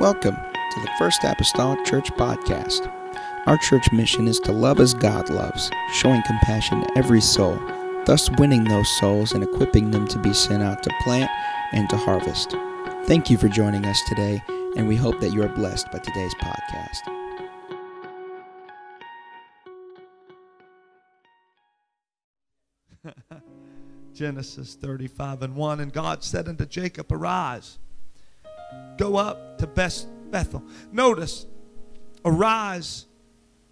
Welcome to the First Apostolic Church Podcast. Our church mission is to love as God loves, showing compassion to every soul, thus winning those souls and equipping them to be sent out to plant and to harvest. Thank you for joining us today, and we hope that you are blessed by today's podcast. Genesis 35 and 1. And God said unto Jacob, Arise, go up to Beth- Bethel. Notice, arise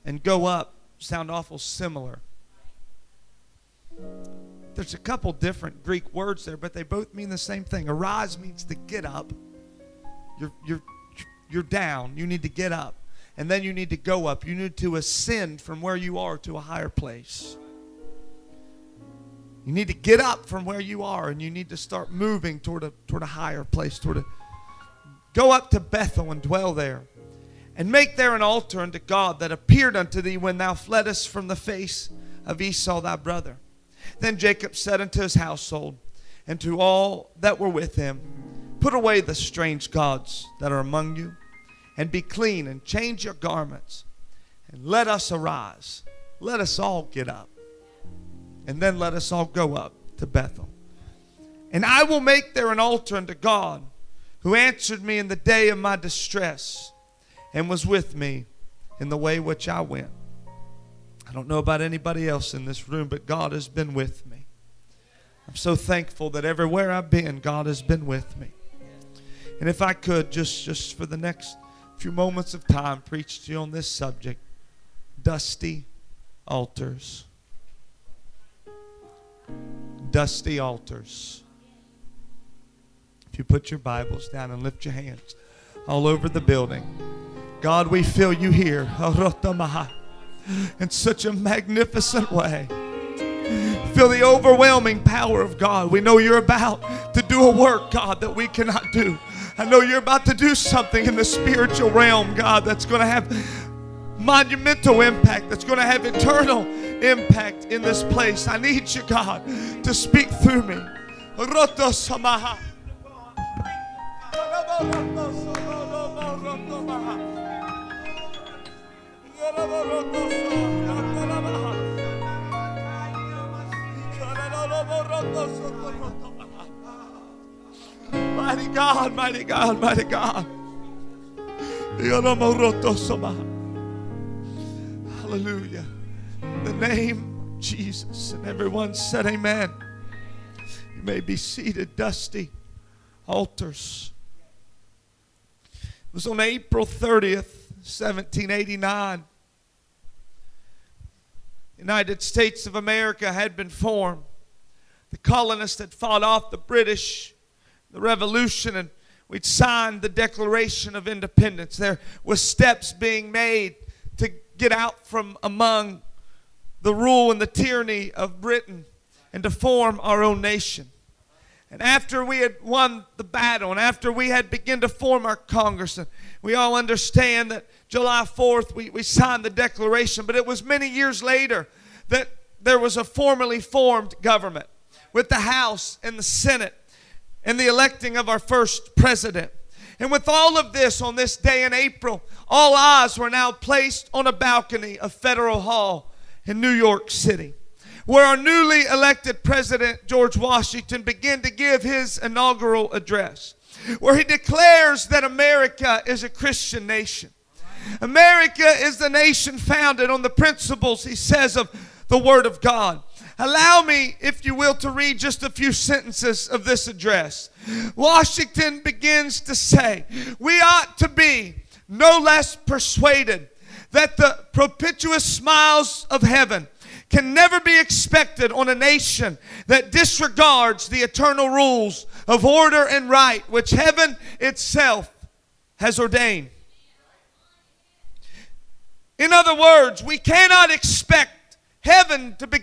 and go up sound awful similar. There's a couple different Greek words there, but they both mean the same thing. Arise means to get up. You're, you're, you're down. You need to get up. And then you need to go up. You need to ascend from where you are to a higher place. You need to get up from where you are and you need to start moving toward a, toward a higher place, toward a go up to Bethel and dwell there. And make there an altar unto God that appeared unto thee when thou fleddest from the face of Esau thy brother. Then Jacob said unto his household and to all that were with him, Put away the strange gods that are among you, and be clean, and change your garments, and let us arise. Let us all get up and then let us all go up to Bethel. And I will make there an altar unto God, who answered me in the day of my distress, and was with me in the way which I went. I don't know about anybody else in this room, but God has been with me. I'm so thankful that everywhere I've been, God has been with me. And if I could, just, just for the next few moments of time, preach to you on this subject dusty altars dusty altars. You put your Bibles down and lift your hands all over the building, God, we feel you here in such a magnificent way. Feel the overwhelming power of God. We know you're about to do a work, God, that we cannot do. I know you're about to do something in the spiritual realm, God, that's going to have monumental impact, that's going to have eternal impact in this place. I need you, God, to speak through me. Mighty God, mighty God, mighty God. Hallelujah. The name Jesus. And everyone said, Amen. You may be seated, dusty altars. It was on April 30th, 1789. United States of America had been formed. The colonists had fought off the British, the Revolution, and we'd signed the Declaration of Independence. There were steps being made to get out from among the rule and the tyranny of Britain and to form our own nation. And after we had won the battle and after we had begun to form our Congress, and we all understand that July 4th we, we signed the Declaration, but it was many years later that there was a formally formed government with the House and the Senate and the electing of our first president. And with all of this on this day in April, all eyes were now placed on a balcony of Federal Hall in New York City, where our newly elected President George Washington began to give his inaugural address, where he declares that America is a Christian nation. America is the nation founded on the principles, he says, of the Word of God. Allow me, if you will, to read just a few sentences of this address. Washington begins to say, We ought to be no less persuaded that the propitious smiles of heaven can never be expected on a nation that disregards the eternal rules of order and right which heaven itself has ordained. In other words, we cannot expect heaven to be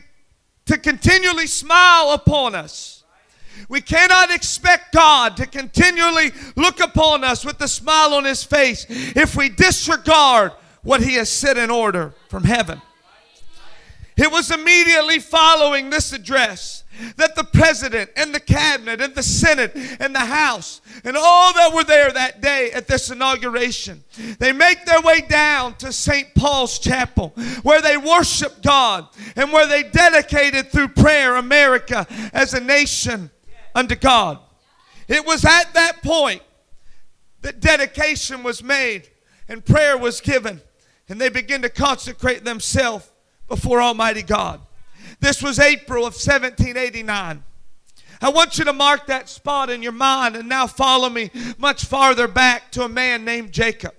to continually smile upon us. We cannot expect God to continually look upon us with a smile on his face if we disregard what he has set in order from heaven. It was immediately following this address that the president and the cabinet and the senate and the house and all that were there that day at this inauguration they make their way down to st paul's chapel where they worship god and where they dedicated through prayer america as a nation unto god. It was at that point that dedication was made and prayer was given and they began to consecrate themselves before almighty god this was April of 1789. I want you to mark that spot in your mind and now follow me much farther back to a man named Jacob.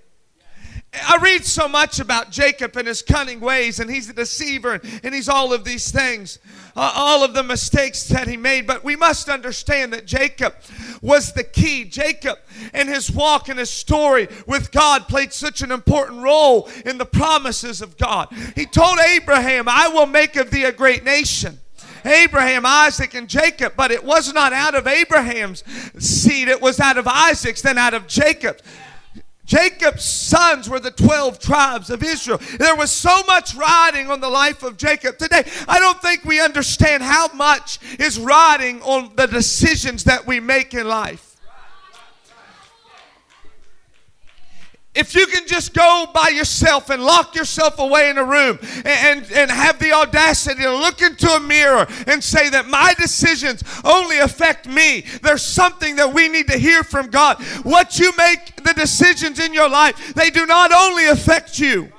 I read so much about Jacob and his cunning ways, and he's a deceiver, and he's all of these things, uh, all of the mistakes that he made. But we must understand that Jacob was the key. Jacob and his walk and his story with God played such an important role in the promises of God. He told Abraham, I will make of thee a great nation. Abraham, Isaac, and Jacob, but it was not out of Abraham's seed, it was out of Isaac's, then out of Jacob's. Jacob's sons were the 12 tribes of Israel. There was so much riding on the life of Jacob. Today, I don't think we understand how much is riding on the decisions that we make in life. If you can just go by yourself and lock yourself away in a room and, and, and, have the audacity to look into a mirror and say that my decisions only affect me, there's something that we need to hear from God. What you make the decisions in your life, they do not only affect you.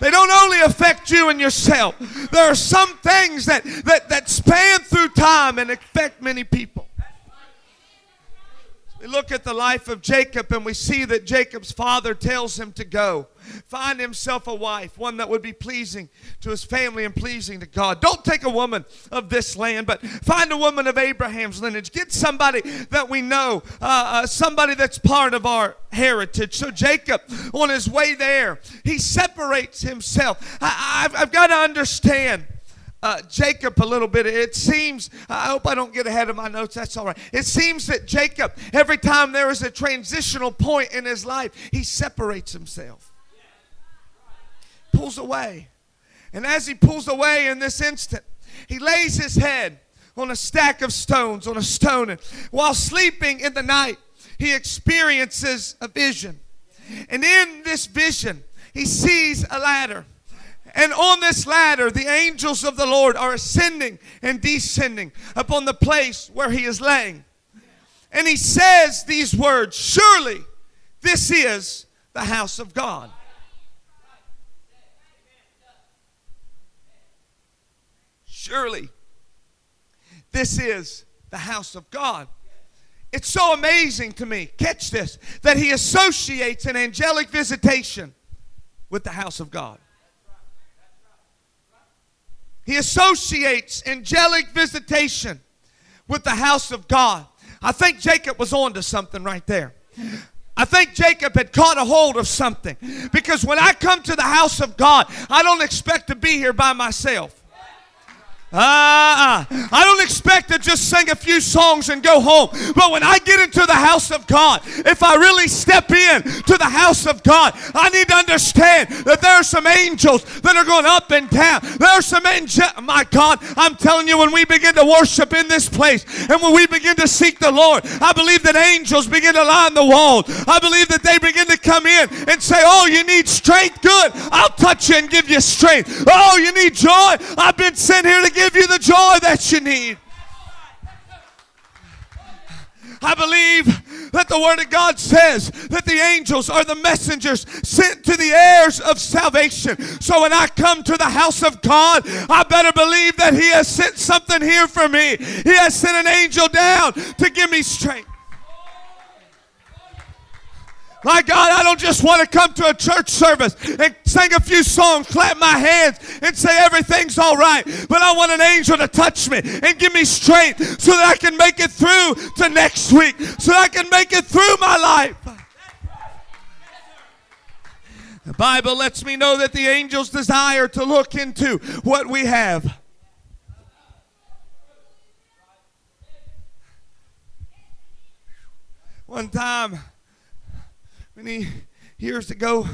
They don't only affect you and yourself. There are some things that, that, that span through time and affect many people. We look at the life of Jacob and we see that Jacob's father tells him to go. Find himself a wife, one that would be pleasing to his family and pleasing to God. Don't take a woman of this land, but find a woman of Abraham's lineage. Get somebody that we know, uh, uh, somebody that's part of our heritage. So Jacob, on his way there, he separates himself. I, I've got to understand uh, Jacob a little bit. It seems, I hope I don't get ahead of my notes, that's all right. It seems that Jacob, every time there is a transitional point in his life, he separates himself, pulls away. And as he pulls away in this instant, he lays his head on a stack of stones, on a stone. And while sleeping in the night, he experiences a vision. And in this vision, he sees a ladder. And on this ladder, the angels of the Lord are ascending and descending upon the place where he is laying. And he says these words Surely this is the house of God. Surely this is the house of God. It's so amazing to me, catch this, that he associates an angelic visitation with the house of God. He associates angelic visitation with the house of God. I think Jacob was on to something right there. I think Jacob had caught a hold of something. Because when I come to the house of God, I don't expect to be here by myself. Uh, I don't expect to just sing a few songs and go home. But when I get into the house of God, if I really step in to the house of God, I need to understand that there are some angels that are going up and down. There are some angels. My God, I'm telling you, when we begin to worship in this place and when we begin to seek the Lord, I believe that angels begin to line the walls. I believe that they begin to come in and say, Oh, you need strength? Good. I'll touch you and give you strength. Oh, you need joy? I've been sent here to give give you the joy that you need. I believe that the Word of God says that the angels are the messengers sent to the heirs of salvation. So when I come to the house of God, I better believe that He has sent something here for me. He has sent an angel down to give me strength. My God, I don't just want to come to a church service and sing a few songs, clap my hands, and say everything's all right. But I want an angel to touch me and give me strength so that I can make it through to next week, so I can make it through my life. The Bible lets me know that the angels desire to look into what we have. One time, many years ago,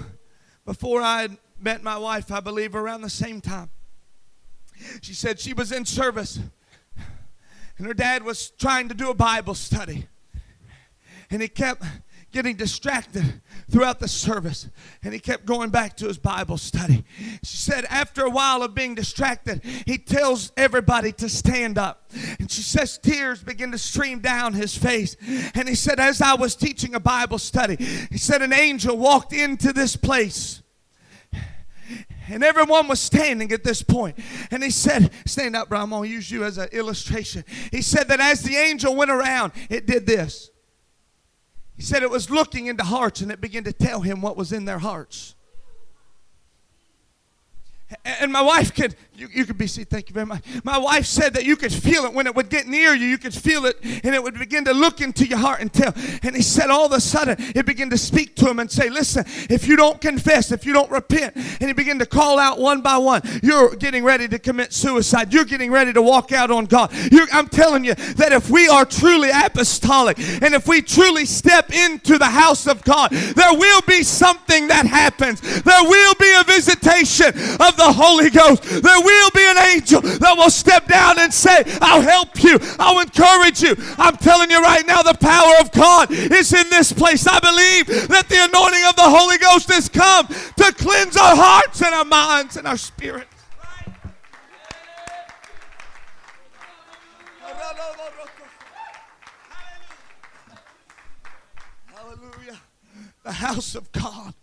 before I had met my wife, I believe around the same time, She said she was in service and her dad was trying to do a Bible study. And he kept getting distracted throughout the service. And he kept going back to his Bible study. She said, after a while of being distracted, he tells everybody to stand up. And she says, tears begin to stream down his face. And he said, as I was teaching a Bible study, he said, an angel walked into this place. And everyone was standing at this point. And he said, Stand up, bro. I'm going to use you as an illustration. He said that as the angel went around, it did this. He said it was looking into hearts and it began to tell him what was in their hearts. And my wife could, you, you could be seated, thank you very much. My wife said that you could feel it when it would get near you, you could feel it and it would begin to look into your heart and tell. And he said all of a sudden it began to speak to him and say, Listen, if you don't confess, if you don't repent, and he began to call out one by one, you're getting ready to commit suicide. You're getting ready to walk out on God. You're, I'm telling you that if we are truly apostolic and if we truly step into the house of God, there will be something that happens. There will be a visitation of the Holy Ghost. There will be an angel that will step down and say, I'll help you. I'll encourage you. I'm telling you right now, the power of God is in this place. I believe that the anointing of the Holy Ghost has come to cleanse our hearts and our minds and our spirits. Hallelujah. The house of God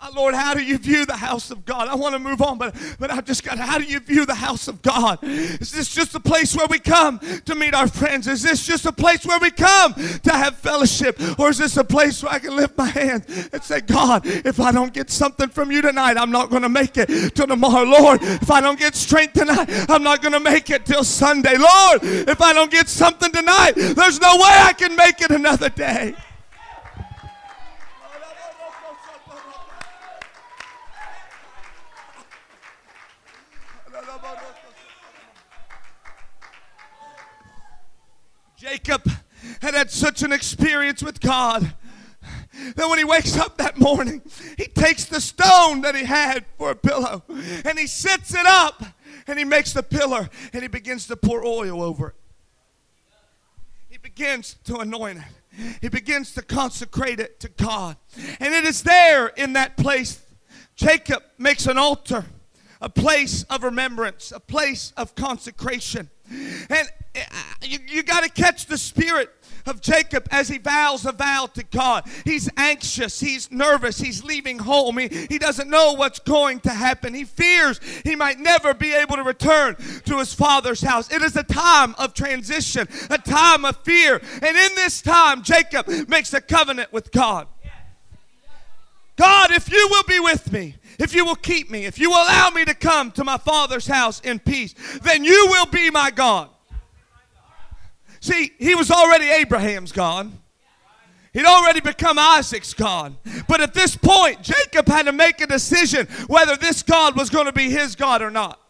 uh, Lord, how do you view the house of God? I want to move on, but, but I've just got, how do you view the house of God? Is this just a place where we come to meet our friends? Is this just a place where we come to have fellowship? Or is this a place where I can lift my hand and say, God, if I don't get something from you tonight, I'm not going to make it till tomorrow. Lord, if I don't get strength tonight, I'm not going to make it till Sunday. Lord, if I don't get something tonight, there's no way I can make it another day. Jacob had had such an experience with God that when he wakes up that morning, he takes the stone that he had for a pillow and he sets it up and he makes the pillar and he begins to pour oil over it. He begins to anoint it. He begins to consecrate it to God. And it is there in that place, Jacob makes an altar, a place of remembrance, a place of consecration. And eh, you, you got to catch the spirit of Jacob as he vows a vow to God. He's anxious, he's nervous, he's leaving home, he, he doesn't know what's going to happen. He fears he might never be able to return to his father's house. It is a time of transition, a time of fear. And in this time, Jacob makes a covenant with God. God, if you will be with me, if you will keep me, if you allow me to come to my father's house in peace, then you will be my God. See, he was already Abraham's God. He'd already become Isaac's God. But at this point, Jacob had to make a decision whether this God was going to be his God or not.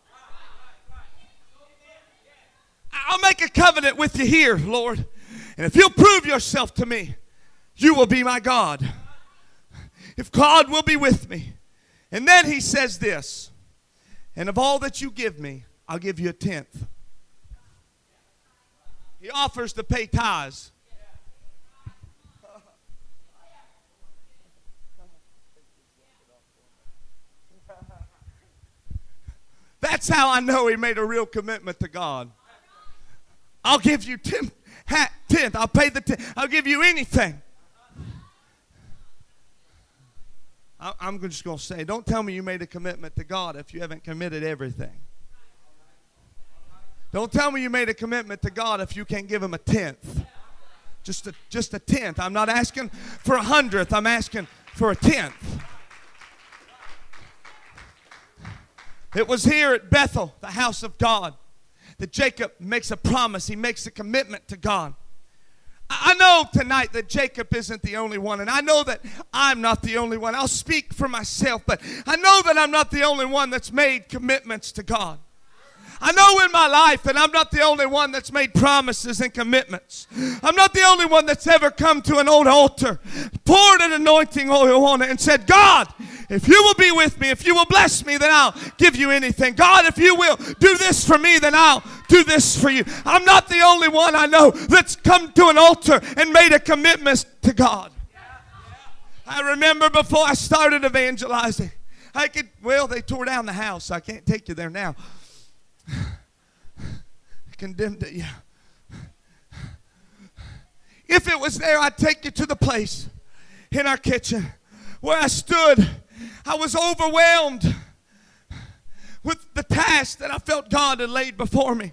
I'll make a covenant with you here, Lord. And if you'll prove yourself to me, you will be my God. If God will be with me. And then he says this, and of all that you give me, I'll give you a tenth. He offers to pay tithes. That's how I know he made a real commitment to God. I'll give you tenth. I'll pay the tenth. I'll give you anything. I'm just going to say, don't tell me you made a commitment to God if you haven't committed everything. Don't tell me you made a commitment to God if you can't give him a tenth. Just a, just a tenth. I'm not asking for a hundredth, I'm asking for a tenth. It was here at Bethel, the house of God, that Jacob makes a promise. He makes a commitment to God. I know tonight that Jacob isn't the only one, and I know that I'm not the only one. I'll speak for myself, but I know that I'm not the only one that's made commitments to God. I know in my life that I'm not the only one that's made promises and commitments. I'm not the only one that's ever come to an old altar, poured an anointing oil on it, and said, God, if you will be with me, if you will bless me, then I'll give you anything. God, if you will do this for me, then I'll do this for you. I'm not the only one I know that's come to an altar and made a commitment to God. I remember before I started evangelizing, I could, well, they tore down the house. So I can't take you there now. Condemned it, yeah. If it was there, I'd take you to the place in our kitchen where I stood. I was overwhelmed with the task that I felt God had laid before me.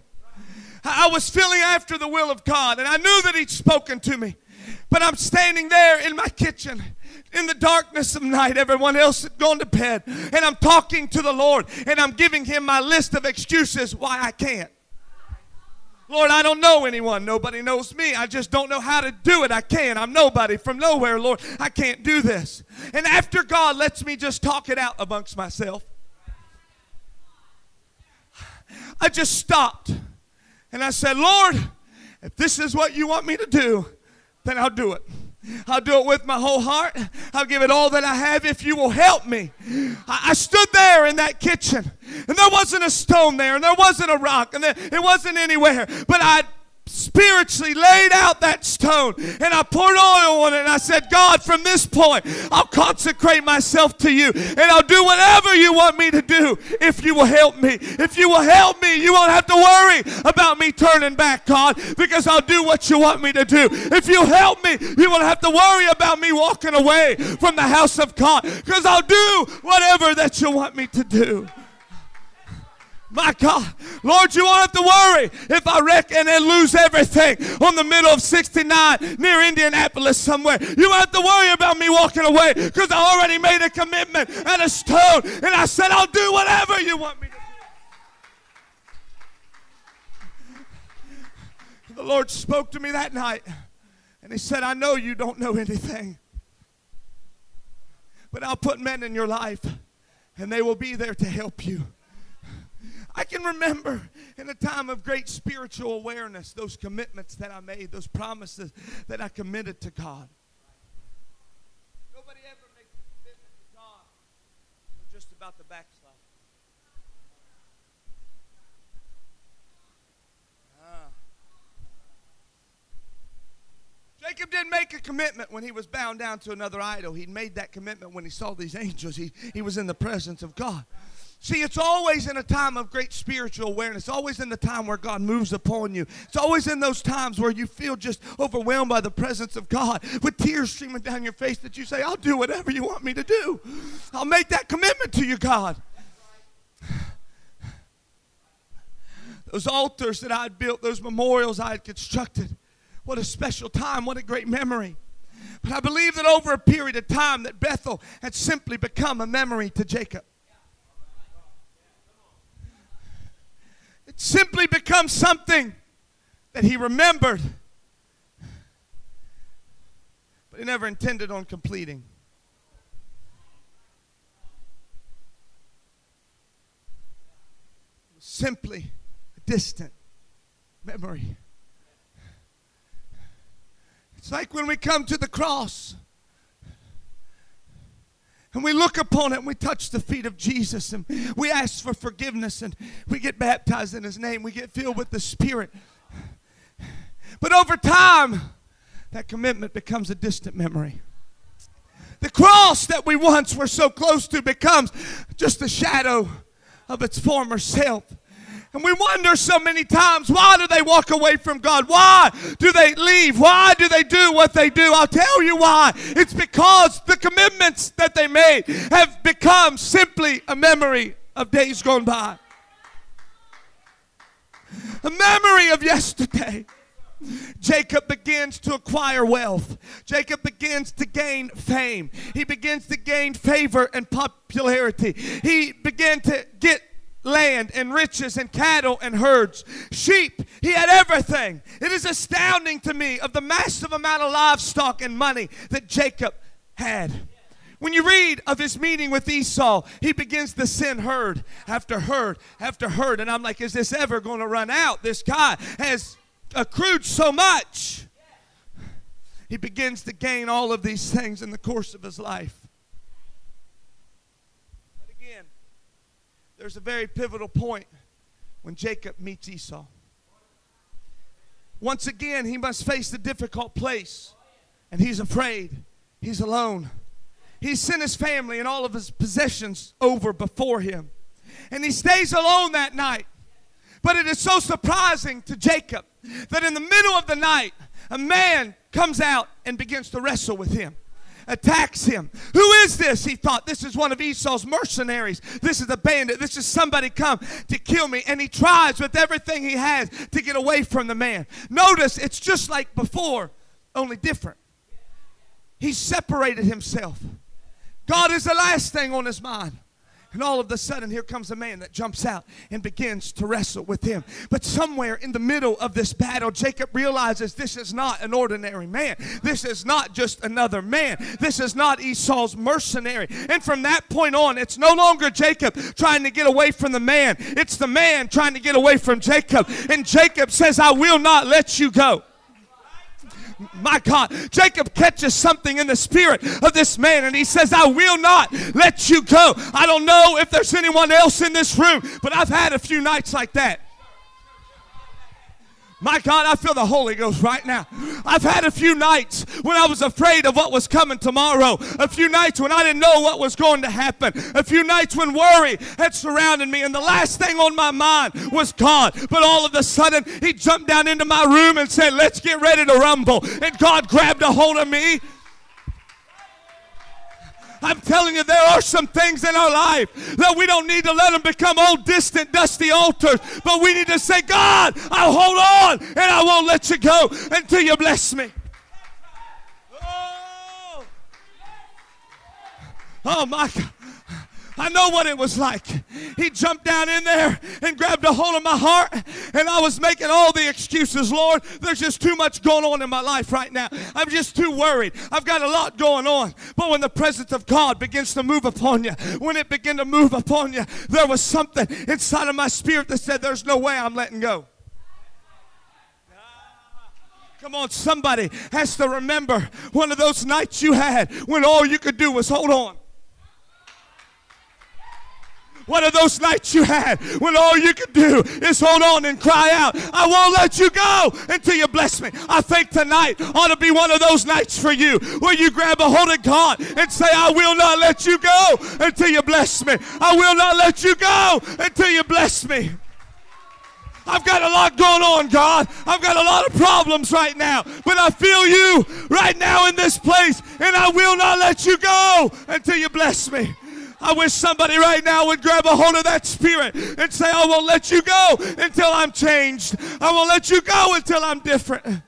I was feeling after the will of God, and I knew that He'd spoken to me. But I'm standing there in my kitchen in the darkness of night. Everyone else had gone to bed. And I'm talking to the Lord, and I'm giving Him my list of excuses why I can't. Lord, I don't know anyone. Nobody knows me. I just don't know how to do it. I can't. I'm nobody from nowhere, Lord. I can't do this. And after God lets me just talk it out amongst myself, I just stopped and I said, Lord, if this is what you want me to do, then I'll do it. I'll do it with my whole heart. I'll give it all that I have if you will help me. I, stood there in that kitchen, and there wasn't a stone there, and there wasn't a rock, and there, it wasn't anywhere. But I spiritually laid out that stone and I poured oil on it and I said, God, from this point, I'll consecrate myself to you and I'll do whatever you want me to do if you will help me. If you will help me, you won't have to worry about me turning back, God, because I'll do what you want me to do. If you help me, you won't have to worry about me walking away from the house of God because I'll do whatever that you want me to do. My God, Lord, you won't have to worry if I wreck and then lose everything on the middle of 69 near Indianapolis somewhere. You won't have to worry about me walking away because I already made a commitment and a stone. And I said, I'll do whatever you want me to do. The Lord spoke to me that night and He said, I know you don't know anything, but I'll put men in your life and they will be there to help you. I can remember in a time of great spiritual awareness those commitments that I made, those promises that I committed to God. Nobody ever makes a commitment to God. They're just about to backslide. Ah. Jacob didn't make a commitment when he was bound down to another idol. He made that commitment when he saw these angels. He, he was in the presence of God. See, it's always in a time of great spiritual awareness, always in the time where God moves upon you. It's always in those times where you feel just overwhelmed by the presence of God with tears streaming down your face that you say, I'll do whatever you want me to do. I'll make that commitment to you, God. Those altars that I had built, those memorials I had constructed, what a special time, what a great memory. But I believe that over a period of time that Bethel had simply become a memory to Jacob. Simply becomes something that he remembered, but he never intended on completing. simply a distant memory. It's like when we come to the cross and we look upon it and we touch the feet of Jesus and we ask for forgiveness and we get baptized in his name. We get filled with the Spirit. But over time, that commitment becomes a distant memory. The cross that we once were so close to becomes just a shadow of its former self. And we wonder so many times why do they walk away from God? Why do they leave? Why do they do what they do? I'll tell you why. It's because the commitments that they made have become simply a memory of days gone by, a memory of yesterday. Jacob begins to acquire wealth. Jacob begins to gain fame. He begins to gain favor and popularity. He began to get land and riches and cattle and herds, sheep. He had everything. It is astounding to me of the massive amount of livestock and money that Jacob had. When you read of his meeting with Esau, he begins to send herd after herd after herd. And I'm like, is this ever going to run out? This guy has accrued so much. He begins to gain all of these things in the course of his life. There's a very pivotal point when Jacob meets Esau. Once again, he must face the difficult place, and he's afraid. He's alone. He sent his family and all of his possessions over before him. And he stays alone that night. But it is so surprising to Jacob that in the middle of the night, a man comes out and begins to wrestle with him attacks him. Who is this? He thought, This is one of Esau's mercenaries. This is a bandit. This is somebody come to kill me. And he tries with everything he has to get away from the man. Notice it's just like before, only different. He separated himself. God is the last thing on his mind. And all of a sudden, here comes a man that jumps out and begins to wrestle with him. But somewhere in the middle of this battle, Jacob realizes this is not an ordinary man. This is not just another man. This is not Esau's mercenary. And from that point on, it's no longer Jacob trying to get away from the man, it's the man trying to get away from Jacob. And Jacob says, I will not let you go my God, Jacob catches something in the spirit of this man and he says, I will not let you go. I don't know if there's anyone else in this room, but I've had a few nights like that. My God, I feel the Holy Ghost right now. I've had a few nights when I was afraid of what was coming tomorrow. A few nights when I didn't know what was going to happen. A few nights when worry had surrounded me and the last thing on my mind was God. But all of a sudden, He jumped down into my room and said, Let's get ready to rumble. And God grabbed a hold of me I'm telling you, there are some things in our life that we don't need to let them become old, distant, dusty altars, but we need to say, God, I'll hold on and I won't let you go until you bless me. Oh, my God. I know what it was like. He jumped down in there and grabbed a hold of my heart, and I was making all the excuses. Lord, there's just too much going on in my life right now. I'm just too worried. I've got a lot going on. But when the presence of God begins to move upon you, when it began to move upon you, there was something inside of my spirit that said, There's no way I'm letting go. Come on, somebody has to remember one of those nights you had when all you could do was hold on. One of those nights you had when all you could do is hold on and cry out, I won't let you go until you bless me. I think tonight ought to be one of those nights for you where you grab a hold of God and say, I will not let you go until you bless me. I will not let you go until you bless me. I've got a lot going on, God. I've got a lot of problems right now. But I feel you right now in this place, and I will not let you go until you bless me. I wish somebody right now would grab a hold of that spirit and say, I won't let you go until I'm changed. I won't let you go until I'm different.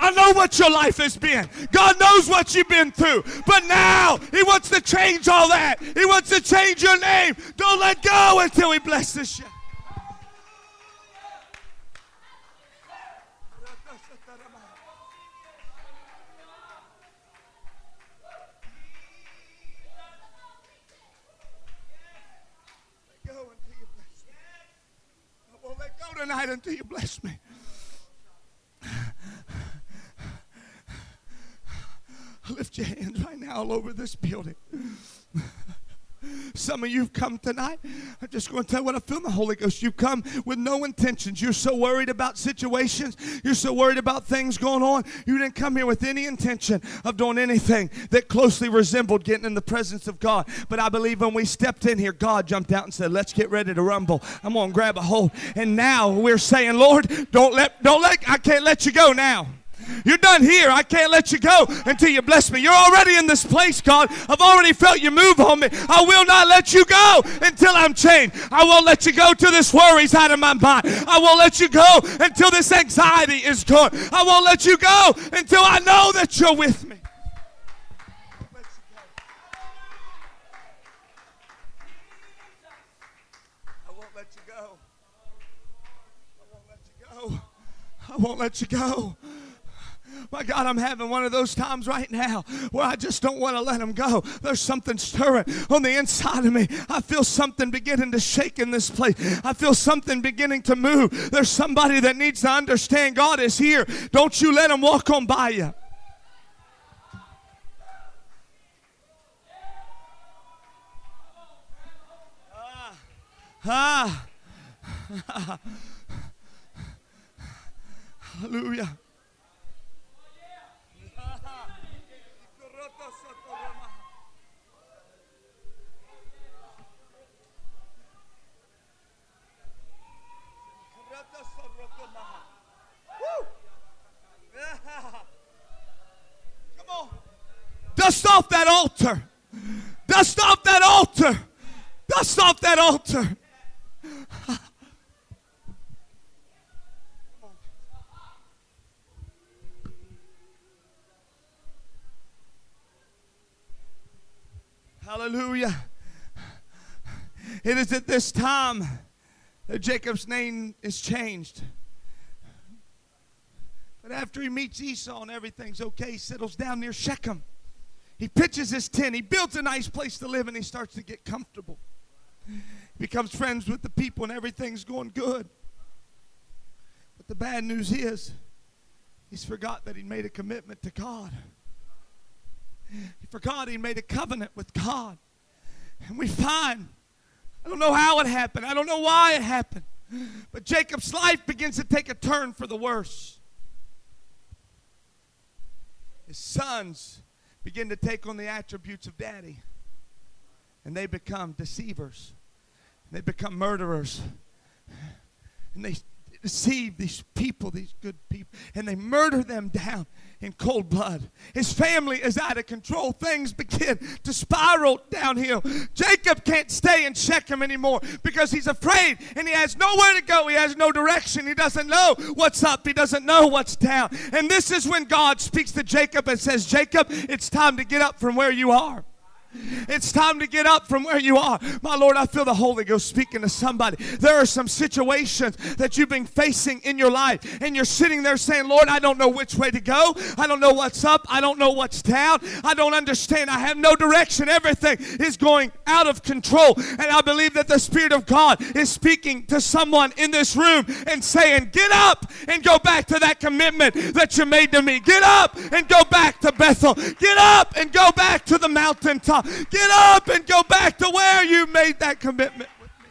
I know what your life has been. God knows what you've been through. But now He wants to change all that. He wants to change your name. Don't let go until He blesses you. Tonight until you bless me. Lift your hands right now all over this building. Some of you have come tonight. I'm just going to tell you what I feel in the Holy Ghost. You've come with no intentions. You're so worried about situations. You're so worried about things going on. You didn't come here with any intention of doing anything that closely resembled getting in the presence of God. But I believe when we stepped in here, God jumped out and said, Let's get ready to rumble. I'm going to grab a hold. And now we're saying, Lord, don't let, don't let, I can't let you go now. You're done here. I can't let you go until you bless me. You're already in this place, God. I've already felt you move on me. I will not let you go until I'm changed. I won't let you go till this worry's out of my mind. I won't let you go until this anxiety is gone. I won't let you go until I know that you're with me. I won't let you go. I won't let you go. I won't let you go. My God, I'm having one of those times right now where I just don't want to let him go. There's something stirring on the inside of me. I feel something beginning to shake in this place. I feel something beginning to move. There's somebody that needs to understand God is here. Don't you let him walk on by you. Ah. Hallelujah. Dust off that altar. Dust off that altar. Dust off that altar. Hallelujah. It is at this time that Jacob's name is changed. But after he meets Esau and everything's okay, he settles down near Shechem. He pitches his tent. He builds a nice place to live and he starts to get comfortable. He becomes friends with the people and everything's going good. But the bad news is, he's forgot that he made a commitment to God. He forgot he made a covenant with God. And we find, I don't know how it happened, I don't know why it happened, but Jacob's life begins to take a turn for the worse. His sons begin to take on the attributes of daddy, and they become deceivers, they become murderers, and they deceive these people, these good people, and they murder them down in cold blood. His family is out of control. Things begin to spiral downhill. Jacob can't stay in Shechem anymore because he's afraid and he has nowhere to go. He has no direction. He doesn't know what's up, he doesn't know what's down. And this is when God speaks to Jacob and says, Jacob, it's time to get up from where you are. It's time to get up from where you are. My Lord, I feel the Holy Ghost speaking to somebody. There are some situations that you've been facing in your life, and you're sitting there saying, Lord, I don't know which way to go. I don't know what's up. I don't know what's down. I don't understand. I have no direction. Everything is going out of control. And I believe that the Spirit of God is speaking to someone in this room and saying, Get up and go back to that commitment that you made to me. Get up and go back to Bethel. Get up and go back to the mountaintop. Get up and go back to where you made that commitment with me.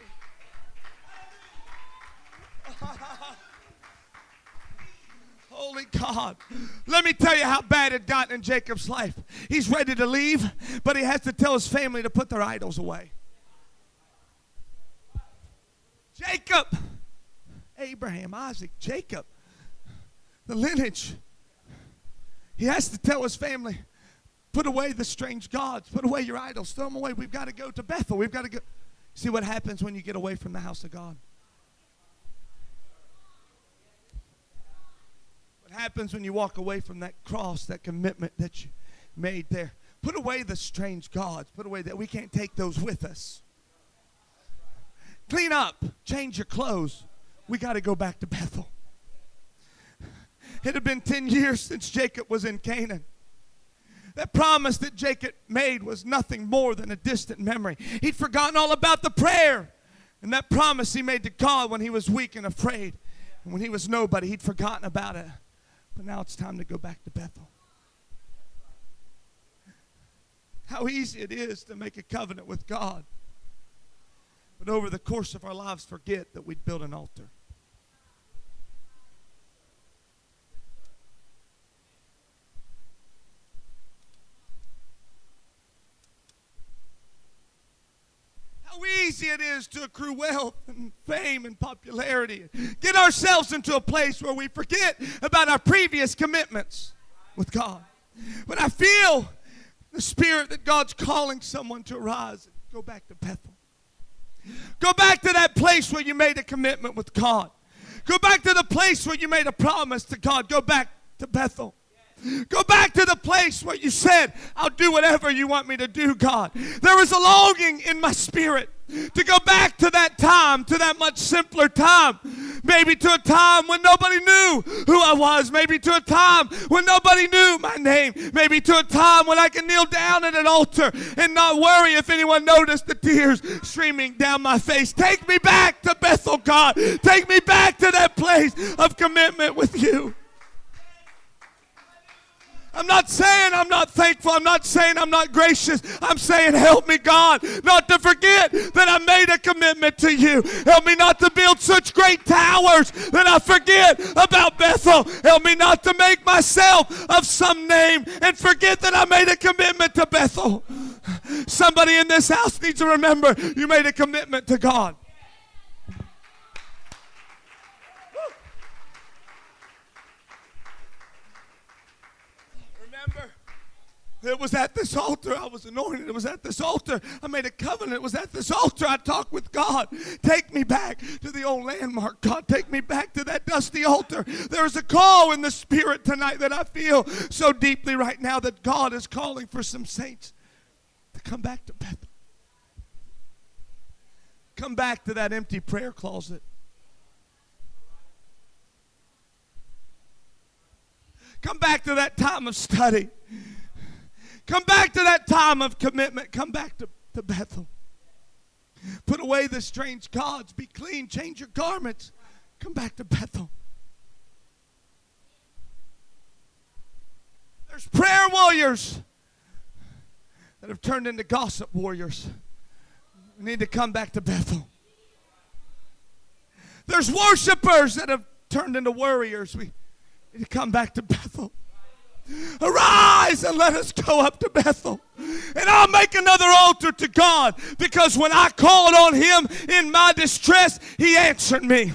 Holy God. Let me tell you how bad it got in Jacob's life. He's ready to leave, but he has to tell his family to put their idols away. Jacob, Abraham, Isaac, Jacob, the lineage. He has to tell his family, Put away the strange gods. Put away your idols. Throw them away. We've got to go to Bethel. We've got to go. See what happens when you get away from the house of God. What happens when you walk away from that cross, that commitment that you made there? Put away the strange gods. Put away that we can't take those with us. Clean up. Change your clothes. We got to go back to Bethel. It had been 10 years since Jacob was in Canaan. That promise that Jacob made was nothing more than a distant memory. He'd forgotten all about the prayer and that promise he made to God when he was weak and afraid. And when he was nobody, he'd forgotten about it. But now it's time to go back to Bethel. How easy it is to make a covenant with God. But over the course of our lives, forget that we'd build an altar. How easy it is to accrue wealth and fame and popularity. Get ourselves into a place where we forget about our previous commitments with God. But I feel the spirit that God's calling someone to arise and go back to Bethel. Go back to that place where you made a commitment with God. Go back to the place where you made a promise to God. Go back to Bethel. Go back to the place where you said, I'll do whatever you want me to do, God. There is a longing in my spirit To go back to that time, to that much simpler time. Maybe to a time when nobody knew who I was. Maybe to a time when nobody knew my name. Maybe to a time when I can kneel down at an altar and not worry if anyone noticed the tears streaming down my face. Take me back to Bethel, God. Take me back to that place of commitment with you. I'm not saying I'm not thankful. I'm not saying I'm not gracious. I'm saying, help me, God, not to forget that I made a commitment to you. Help me not to build such great towers that I forget about Bethel. Help me not to make myself of some name and forget that I made a commitment to Bethel. Somebody in this house needs to remember you made a commitment to God. It was at this altar I was anointed. It was at this altar I made a covenant. It was at this altar I talked with God. Take me back to the old landmark, God. Take me back to that dusty altar. There is a call in the spirit tonight that I feel so deeply right now that God is calling for some saints to come back to Bethel. Come back to that empty prayer closet. Come back to that time of study. Come back to that time of commitment. Come back to, to Bethel. Put away the strange gods. Be clean. Change your garments. Come back to Bethel. There's prayer warriors that have turned into gossip warriors. We need to come back to Bethel. There's worshipers that have turned into worriers. We need to come back to Bethel. Arise and let us go up to Bethel. And I'll make another altar to God because when I called on Him in my distress, He answered me.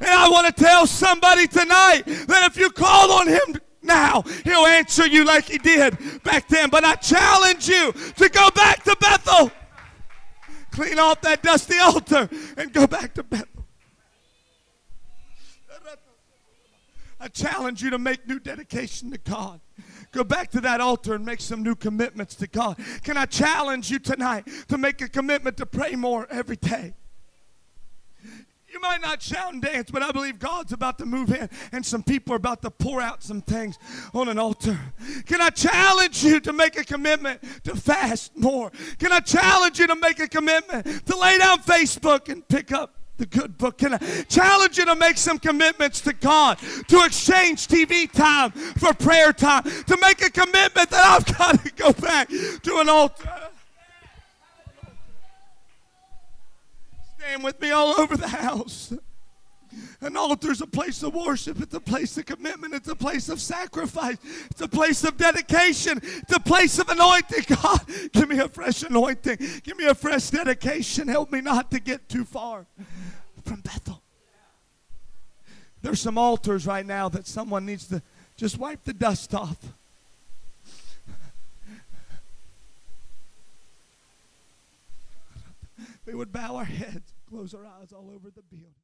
And I want to tell somebody tonight that if you call on Him now, He'll answer you like He did back then. But I challenge you to go back to Bethel. Clean off that dusty altar and go back to Bethel. I challenge you to make new dedication to God. Go back to that altar and make some new commitments to God. Can I challenge you tonight to make a commitment to pray more every day? You might not shout and dance, but I believe God's about to move in and some people are about to pour out some things on an altar. Can I challenge you to make a commitment to fast more? Can I challenge you to make a commitment to lay down Facebook and pick up the good book. Can I challenge you to make some commitments to God, to exchange TV time for prayer time, to make a commitment that I've got to go back to an altar. Stand with me all over the house. An altar is a place of worship. It's a place of commitment. It's a place of sacrifice. It's a place of dedication. It's a place of anointing. God, give me a fresh anointing. Give me a fresh dedication. Help me not to get too far from Bethel. There's some altars right now that someone needs to just wipe the dust off. We would bow our heads, close our eyes all over the building.